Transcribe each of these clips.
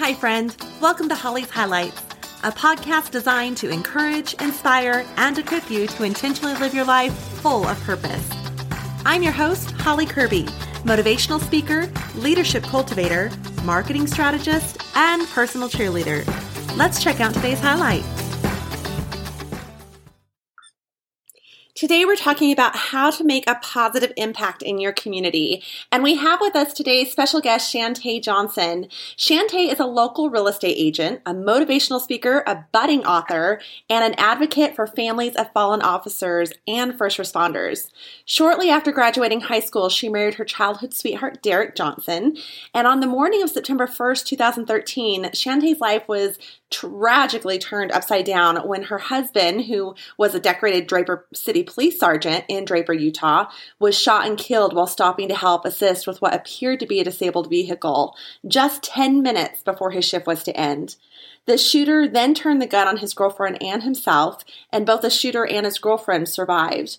Hi, friend. Welcome to Holly's Highlights, a podcast designed to encourage, inspire, and equip you to intentionally live your life full of purpose. I'm your host, Holly Kirby, motivational speaker, leadership cultivator, marketing strategist, and personal cheerleader. Let's check out today's highlight. Today, we're talking about how to make a positive impact in your community. And we have with us today's special guest Shante Johnson. Shante is a local real estate agent, a motivational speaker, a budding author, and an advocate for families of fallen officers and first responders. Shortly after graduating high school, she married her childhood sweetheart, Derek Johnson. And on the morning of September 1st, 2013, Shante's life was tragically turned upside down when her husband, who was a decorated Draper City police sergeant in Draper, Utah, was shot and killed while stopping to help assist with what appeared to be a disabled vehicle just 10 minutes before his shift was to end. The shooter then turned the gun on his girlfriend and himself, and both the shooter and his girlfriend survived.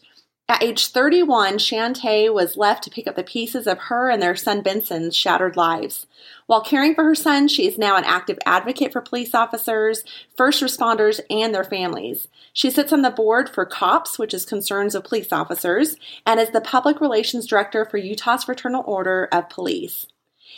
At age 31, Shante was left to pick up the pieces of her and their son Benson's shattered lives. While caring for her son, she is now an active advocate for police officers, first responders, and their families. She sits on the board for COPS, which is Concerns of Police Officers, and is the Public Relations Director for Utah's Fraternal Order of Police.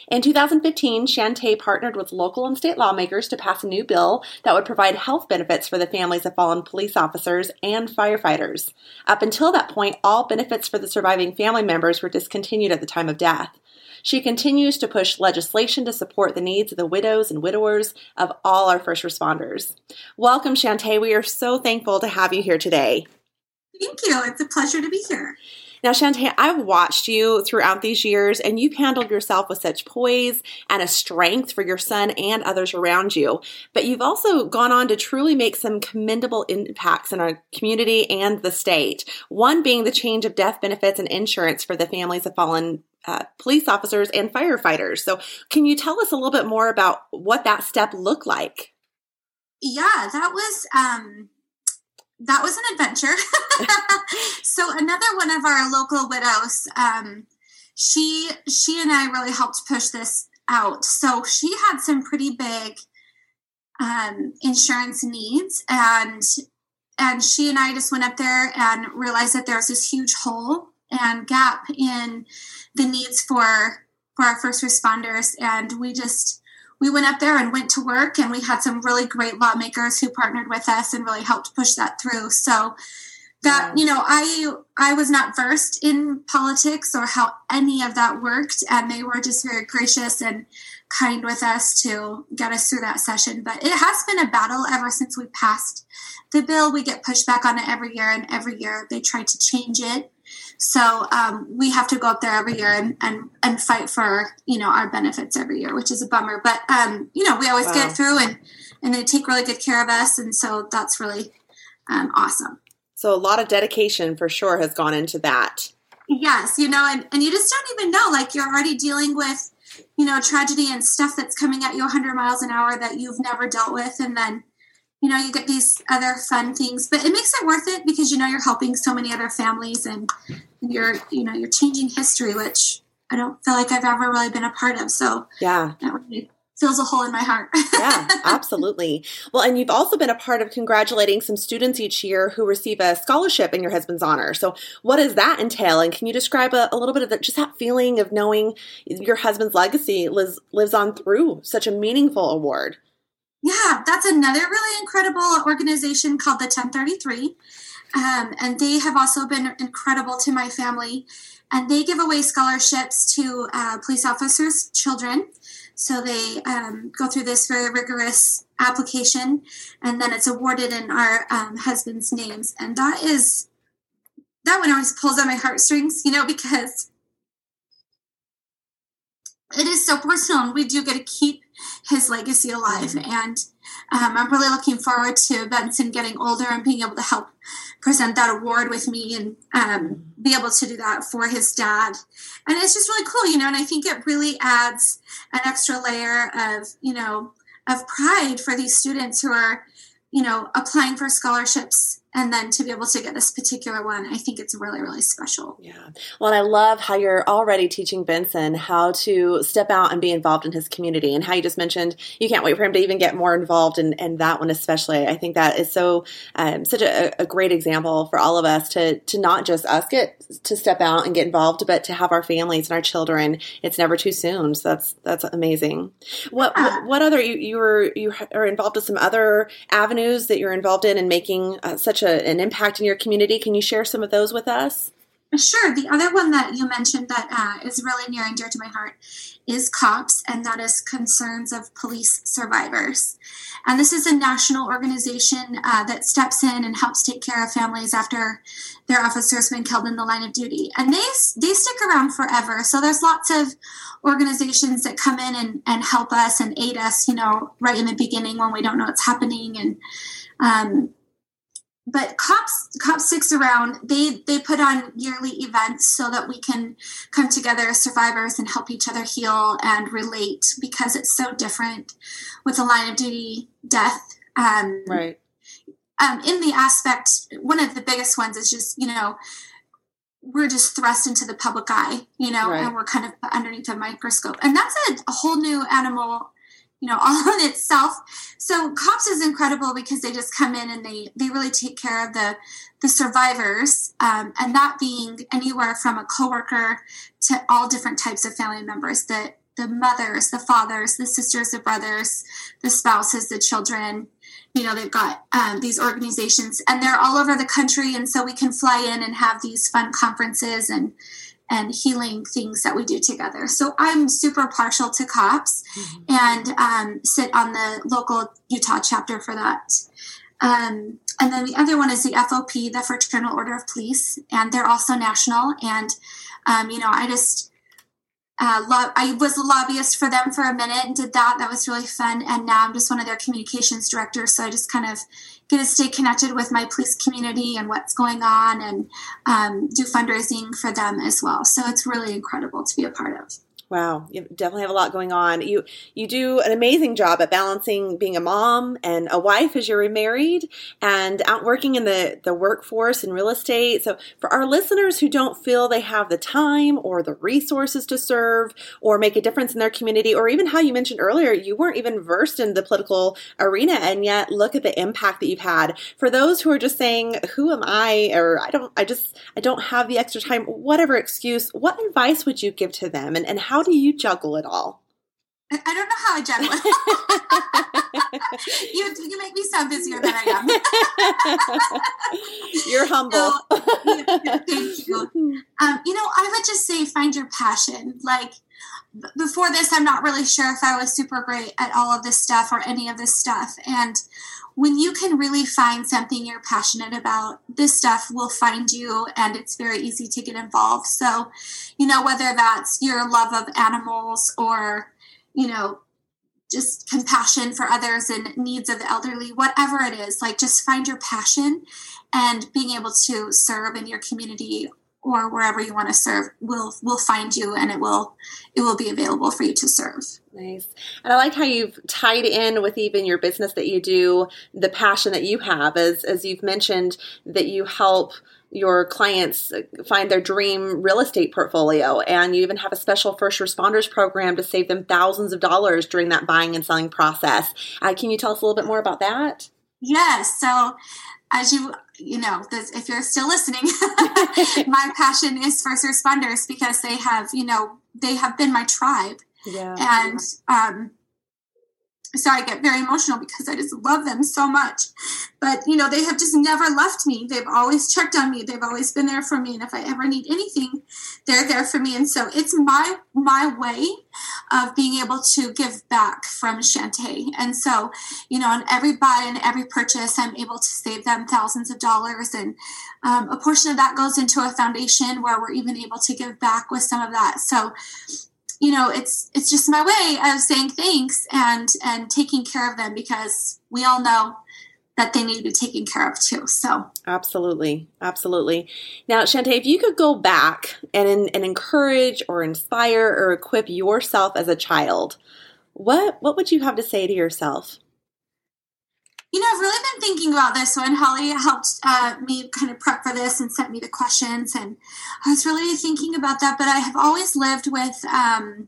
In 2015, Shante partnered with local and state lawmakers to pass a new bill that would provide health benefits for the families of fallen police officers and firefighters. Up until that point, all benefits for the surviving family members were discontinued at the time of death. She continues to push legislation to support the needs of the widows and widowers of all our first responders. Welcome, Shante. We are so thankful to have you here today. Thank you. It's a pleasure to be here. Now, Shante, I've watched you throughout these years, and you've handled yourself with such poise and a strength for your son and others around you. But you've also gone on to truly make some commendable impacts in our community and the state. One being the change of death benefits and insurance for the families of fallen uh, police officers and firefighters. So, can you tell us a little bit more about what that step looked like? Yeah, that was um, that was an adventure. so another one of our local widows, um, she she and I really helped push this out. So she had some pretty big um, insurance needs, and and she and I just went up there and realized that there was this huge hole and gap in the needs for for our first responders, and we just we went up there and went to work and we had some really great lawmakers who partnered with us and really helped push that through. So that you know i i was not versed in politics or how any of that worked and they were just very gracious and kind with us to get us through that session. But it has been a battle ever since we passed the bill. We get pushback on it every year and every year they try to change it so um, we have to go up there every year and, and, and fight for, you know, our benefits every year, which is a bummer. But, um, you know, we always wow. get through and, and they take really good care of us. And so that's really um, awesome. So a lot of dedication for sure has gone into that. Yes, you know, and, and you just don't even know, like you're already dealing with, you know, tragedy and stuff that's coming at you 100 miles an hour that you've never dealt with. And then, you know, you get these other fun things, but it makes it worth it because you know you're helping so many other families and you're, you know, you're changing history, which I don't feel like I've ever really been a part of. So yeah, that really fills a hole in my heart. yeah, absolutely. Well, and you've also been a part of congratulating some students each year who receive a scholarship in your husband's honor. So, what does that entail? And can you describe a, a little bit of that just that feeling of knowing your husband's legacy lives, lives on through such a meaningful award? Yeah, that's another really incredible organization called the 1033. Um, and they have also been incredible to my family. And they give away scholarships to uh, police officers' children. So they um, go through this very rigorous application, and then it's awarded in our um, husband's names. And that is, that one always pulls on my heartstrings, you know, because it is so personal, and we do get to keep his legacy alive. And um, I'm really looking forward to Benson getting older and being able to help present that award with me and um, be able to do that for his dad. And it's just really cool, you know, and I think it really adds an extra layer of, you know, of pride for these students who are, you know, applying for scholarships and then to be able to get this particular one, I think it's really, really special. Yeah. Well, and I love how you're already teaching Benson how to step out and be involved in his community and how you just mentioned you can't wait for him to even get more involved in, in that one, especially. I think that is so, um, such a, a, great example for all of us to, to not just us get to step out and get involved, but to have our families and our children. It's never too soon. So that's, that's amazing. What, yeah. what, what, other, you, you were, you are involved with some other avenues that you're involved in and making uh, such a, an impact in your community. Can you share some of those with us? Sure. The other one that you mentioned that uh, is really near and dear to my heart is COPS, and that is Concerns of Police Survivors. And this is a national organization uh, that steps in and helps take care of families after their officers been killed in the line of duty. And they they stick around forever. So there's lots of organizations that come in and, and help us and aid us, you know, right in the beginning when we don't know what's happening and um, but cops cops sticks around. They they put on yearly events so that we can come together as survivors and help each other heal and relate because it's so different with a line of duty death. Um, right. um, in the aspect one of the biggest ones is just you know we're just thrust into the public eye you know right. and we're kind of underneath a microscope. And that's a, a whole new animal you know all on itself. So cops is incredible because they just come in and they they really take care of the the survivors um, and that being anywhere from a coworker to all different types of family members the the mothers the fathers the sisters the brothers the spouses the children you know they've got um, these organizations and they're all over the country and so we can fly in and have these fun conferences and and healing things that we do together. So I'm super partial to COPS mm-hmm. and um, sit on the local Utah chapter for that. Um, and then the other one is the FOP, the Fraternal Order of Police, and they're also national. And um, you know, I just uh, lo- I was a lobbyist for them for a minute and did that. That was really fun. And now I'm just one of their communications directors. So I just kind of get to stay connected with my police community and what's going on and um, do fundraising for them as well. So it's really incredible to be a part of. Wow, you definitely have a lot going on. You you do an amazing job at balancing being a mom and a wife as you're remarried and out working in the, the workforce and real estate. So for our listeners who don't feel they have the time or the resources to serve or make a difference in their community, or even how you mentioned earlier, you weren't even versed in the political arena and yet look at the impact that you've had. For those who are just saying, Who am I? or I don't I just I don't have the extra time, whatever excuse, what advice would you give to them and, and how do you juggle it all? I don't know how I juggle it. you, you make me sound busier than I am. You're humble. thank you. Um, you know, I would just say find your passion. Like before this, I'm not really sure if I was super great at all of this stuff or any of this stuff. And when you can really find something you're passionate about, this stuff will find you and it's very easy to get involved. So, you know, whether that's your love of animals or, you know, just compassion for others and needs of the elderly, whatever it is, like just find your passion and being able to serve in your community or wherever you want to serve will will find you and it will it will be available for you to serve. Nice. And i like how you've tied in with even your business that you do the passion that you have. As as you've mentioned that you help your clients find their dream real estate portfolio and you even have a special first responders program to save them thousands of dollars during that buying and selling process. Uh, can you tell us a little bit more about that? Yes. So as you you know this, if you're still listening my passion is first responders because they have you know they have been my tribe yeah. and um so I get very emotional because I just love them so much. But you know, they have just never left me. They've always checked on me. They've always been there for me. And if I ever need anything, they're there for me. And so it's my my way of being able to give back from Shante. And so, you know, on every buy and every purchase, I'm able to save them thousands of dollars. And um, a portion of that goes into a foundation where we're even able to give back with some of that. So you know it's it's just my way of saying thanks and and taking care of them because we all know that they need to be taken care of too so. Absolutely. Absolutely. Now Shante if you could go back and and encourage or inspire or equip yourself as a child what what would you have to say to yourself you know, I've really been thinking about this one. Holly helped uh, me kind of prep for this and sent me the questions, and I was really thinking about that. But I have always lived with, um,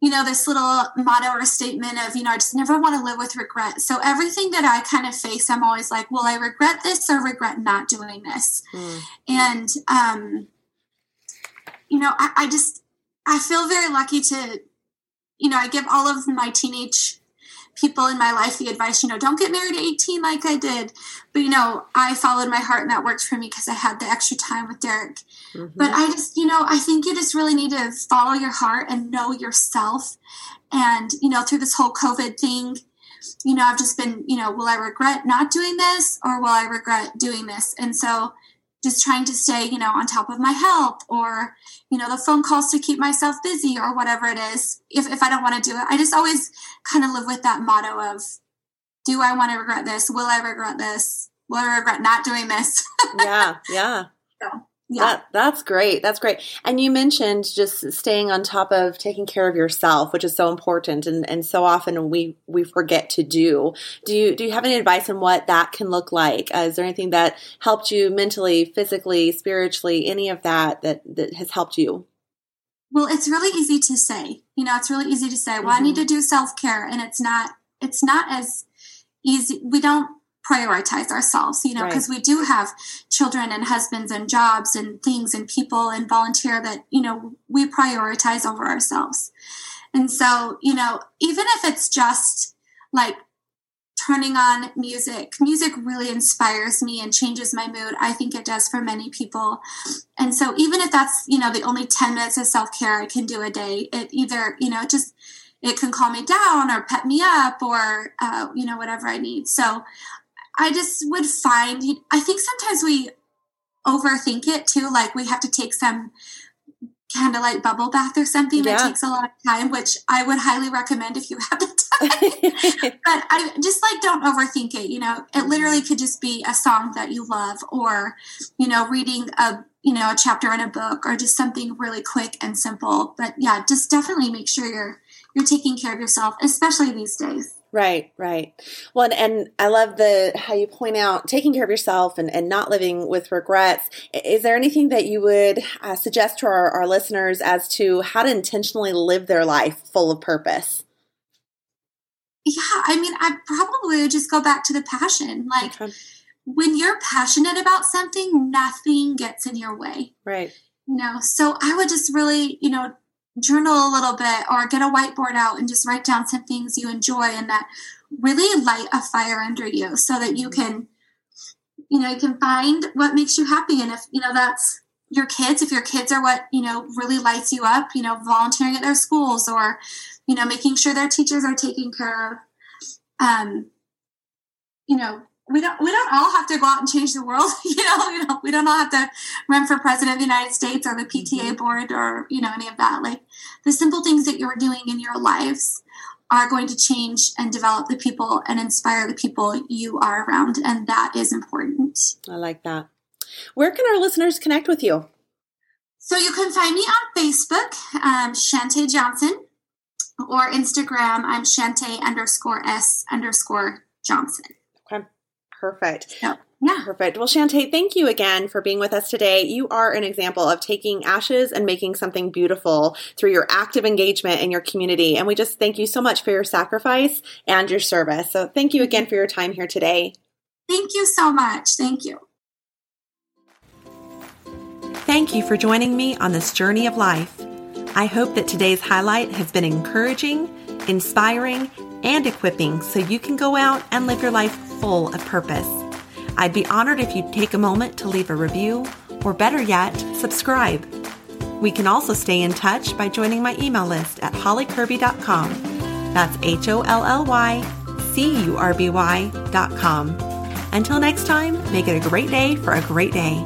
you know, this little motto or statement of, you know, I just never want to live with regret. So everything that I kind of face, I'm always like, will I regret this or regret not doing this? Mm. And, um, you know, I, I just, I feel very lucky to, you know, I give all of my teenage people in my life the advice, you know, don't get married at 18 like I did. But, you know, I followed my heart and that worked for me because I had the extra time with Derek. Mm-hmm. But I just, you know, I think you just really need to follow your heart and know yourself. And, you know, through this whole COVID thing, you know, I've just been, you know, will I regret not doing this or will I regret doing this? And so, just trying to stay, you know, on top of my health or, you know, the phone calls to keep myself busy or whatever it is. If, if I don't want to do it, I just always kind of live with that motto of, do I want to regret this? Will I regret this? Will I regret not doing this? yeah. Yeah. So, yeah. That, that's great. That's great. And you mentioned just staying on top of taking care of yourself, which is so important and, and so often we, we forget to do. Do you, do you have any advice on what that can look like? Uh, is there anything that helped you mentally, physically, spiritually, any of that that, that has helped you? Well, it's really easy to say, you know, it's really easy to say, well, mm-hmm. I need mm-hmm. to do self-care and it's not, it's not as easy. We don't prioritize ourselves, you know, because right. we do have children and husbands and jobs and things and people and volunteer that, you know, we prioritize over ourselves. And so, you know, even if it's just like turning on music, music really inspires me and changes my mood. I think it does for many people. And so, even if that's, you know, the only 10 minutes of self care I can do a day, it either, you know, just, it can calm me down or pet me up or, uh, you know, whatever I need. So I just would find, I think sometimes we overthink it too. Like we have to take some candlelight bubble bath or something yeah. that takes a lot of time, which I would highly recommend if you have the time. but I just like don't overthink it. You know, it literally could just be a song that you love or, you know, reading a, you know, a chapter in a book or just something really quick and simple. But yeah, just definitely make sure you're, you're taking care of yourself, especially these days. Right, right. Well, and, and, I love the how you point out taking care of yourself and, and not living with regrets. Is there anything that you would uh, suggest to our, our listeners as to how to intentionally live their life full of purpose? Yeah, I mean, I probably would just go back to the passion. Like okay. when you're passionate about something, nothing gets in your way. Right. You know, so I would just really, you know, journal a little bit or get a whiteboard out and just write down some things you enjoy and that really light a fire under you so that you can you know you can find what makes you happy. And if you know that's your kids if your kids are what you know really lights you up you know volunteering at their schools or you know making sure their teachers are taken care of um you know we don't we don't all have to go out and change the world you know you know we don't all have to run for president of the united states or the pta mm-hmm. board or you know any of that. Like the simple things that you're doing in your lives are going to change and develop the people and inspire the people you are around and that is important. I like that. Where can our listeners connect with you? So you can find me on facebook um, shante johnson or instagram i'm shante underscore s underscore johnson Perfect. Yeah. Yeah. Perfect. Well, Shante, thank you again for being with us today. You are an example of taking ashes and making something beautiful through your active engagement in your community. And we just thank you so much for your sacrifice and your service. So thank you again for your time here today. Thank you so much. Thank you. Thank you for joining me on this journey of life. I hope that today's highlight has been encouraging, inspiring, and equipping so you can go out and live your life full of purpose. I'd be honored if you'd take a moment to leave a review, or better yet, subscribe. We can also stay in touch by joining my email list at hollykirby.com. That's H O L L Y C U R B Y.com. Until next time, make it a great day for a great day.